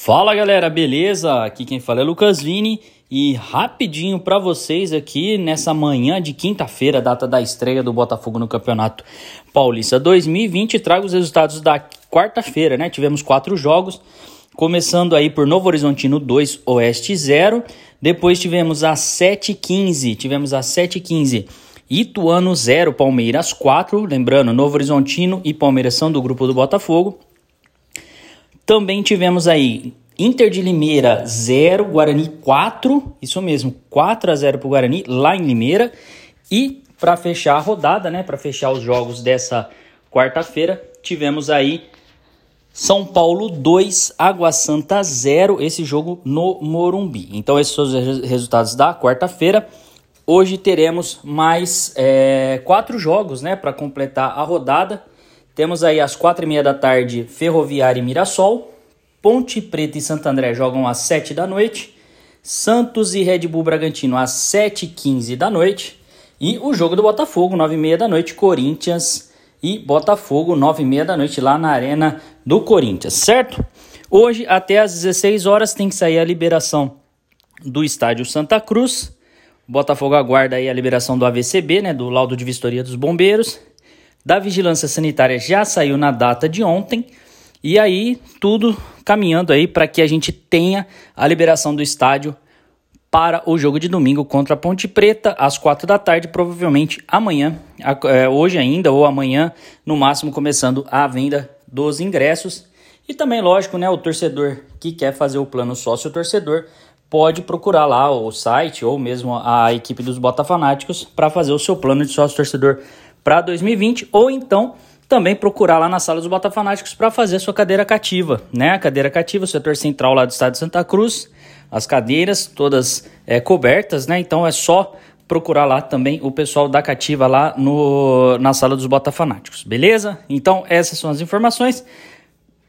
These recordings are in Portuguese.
Fala galera, beleza? Aqui quem fala é Lucas Vini e rapidinho para vocês aqui nessa manhã de quinta-feira, data da estreia do Botafogo no Campeonato Paulista 2020, trago os resultados da quarta-feira, né? Tivemos quatro jogos, começando aí por Novo Horizontino 2, Oeste 0, depois tivemos a 7:15, tivemos a 7:15 Ituano 0, Palmeiras 4, lembrando, Novo Horizontino e Palmeiras são do grupo do Botafogo. Também tivemos aí Inter de Limeira 0, Guarani 4, isso mesmo, 4 a 0 para o Guarani lá em Limeira. E para fechar a rodada, né, para fechar os jogos dessa quarta-feira, tivemos aí São Paulo 2, Água Santa 0, esse jogo no Morumbi. Então esses são os resultados da quarta-feira. Hoje teremos mais é, quatro jogos né, para completar a rodada. Temos aí às quatro e meia da tarde Ferroviária e Mirassol. Ponte Preta e Santo André jogam às sete da noite. Santos e Red Bull Bragantino às sete e quinze da noite. E o jogo do Botafogo, nove e meia da noite, Corinthians e Botafogo, nove e meia da noite, lá na Arena do Corinthians, certo? Hoje, até às 16 horas, tem que sair a liberação do Estádio Santa Cruz. O Botafogo aguarda aí a liberação do AVCB, né, do laudo de vistoria dos bombeiros da vigilância sanitária já saiu na data de ontem. E aí, tudo caminhando aí para que a gente tenha a liberação do estádio para o jogo de domingo contra a Ponte Preta, às quatro da tarde, provavelmente amanhã, é, hoje ainda ou amanhã, no máximo, começando a venda dos ingressos. E também, lógico, né, o torcedor que quer fazer o plano sócio-torcedor pode procurar lá o site ou mesmo a equipe dos Botafanáticos para fazer o seu plano de sócio-torcedor para 2020 ou então também procurar lá na sala dos Botafanáticos para fazer sua cadeira cativa, né? A cadeira cativa, o setor central lá do estado de Santa Cruz, as cadeiras todas é, cobertas, né? Então é só procurar lá também o pessoal da cativa lá no, na sala dos Botafanáticos, beleza? Então essas são as informações.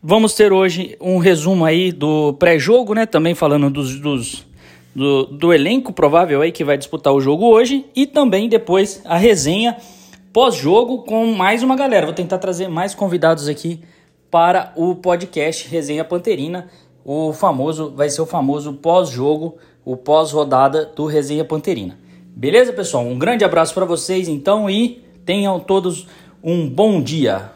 Vamos ter hoje um resumo aí do pré-jogo, né? Também falando dos, dos do, do elenco provável aí que vai disputar o jogo hoje e também depois a resenha pós-jogo com mais uma galera. Vou tentar trazer mais convidados aqui para o podcast Resenha Panterina. O famoso vai ser o famoso pós-jogo, o pós-rodada do Resenha Panterina. Beleza, pessoal? Um grande abraço para vocês então e tenham todos um bom dia.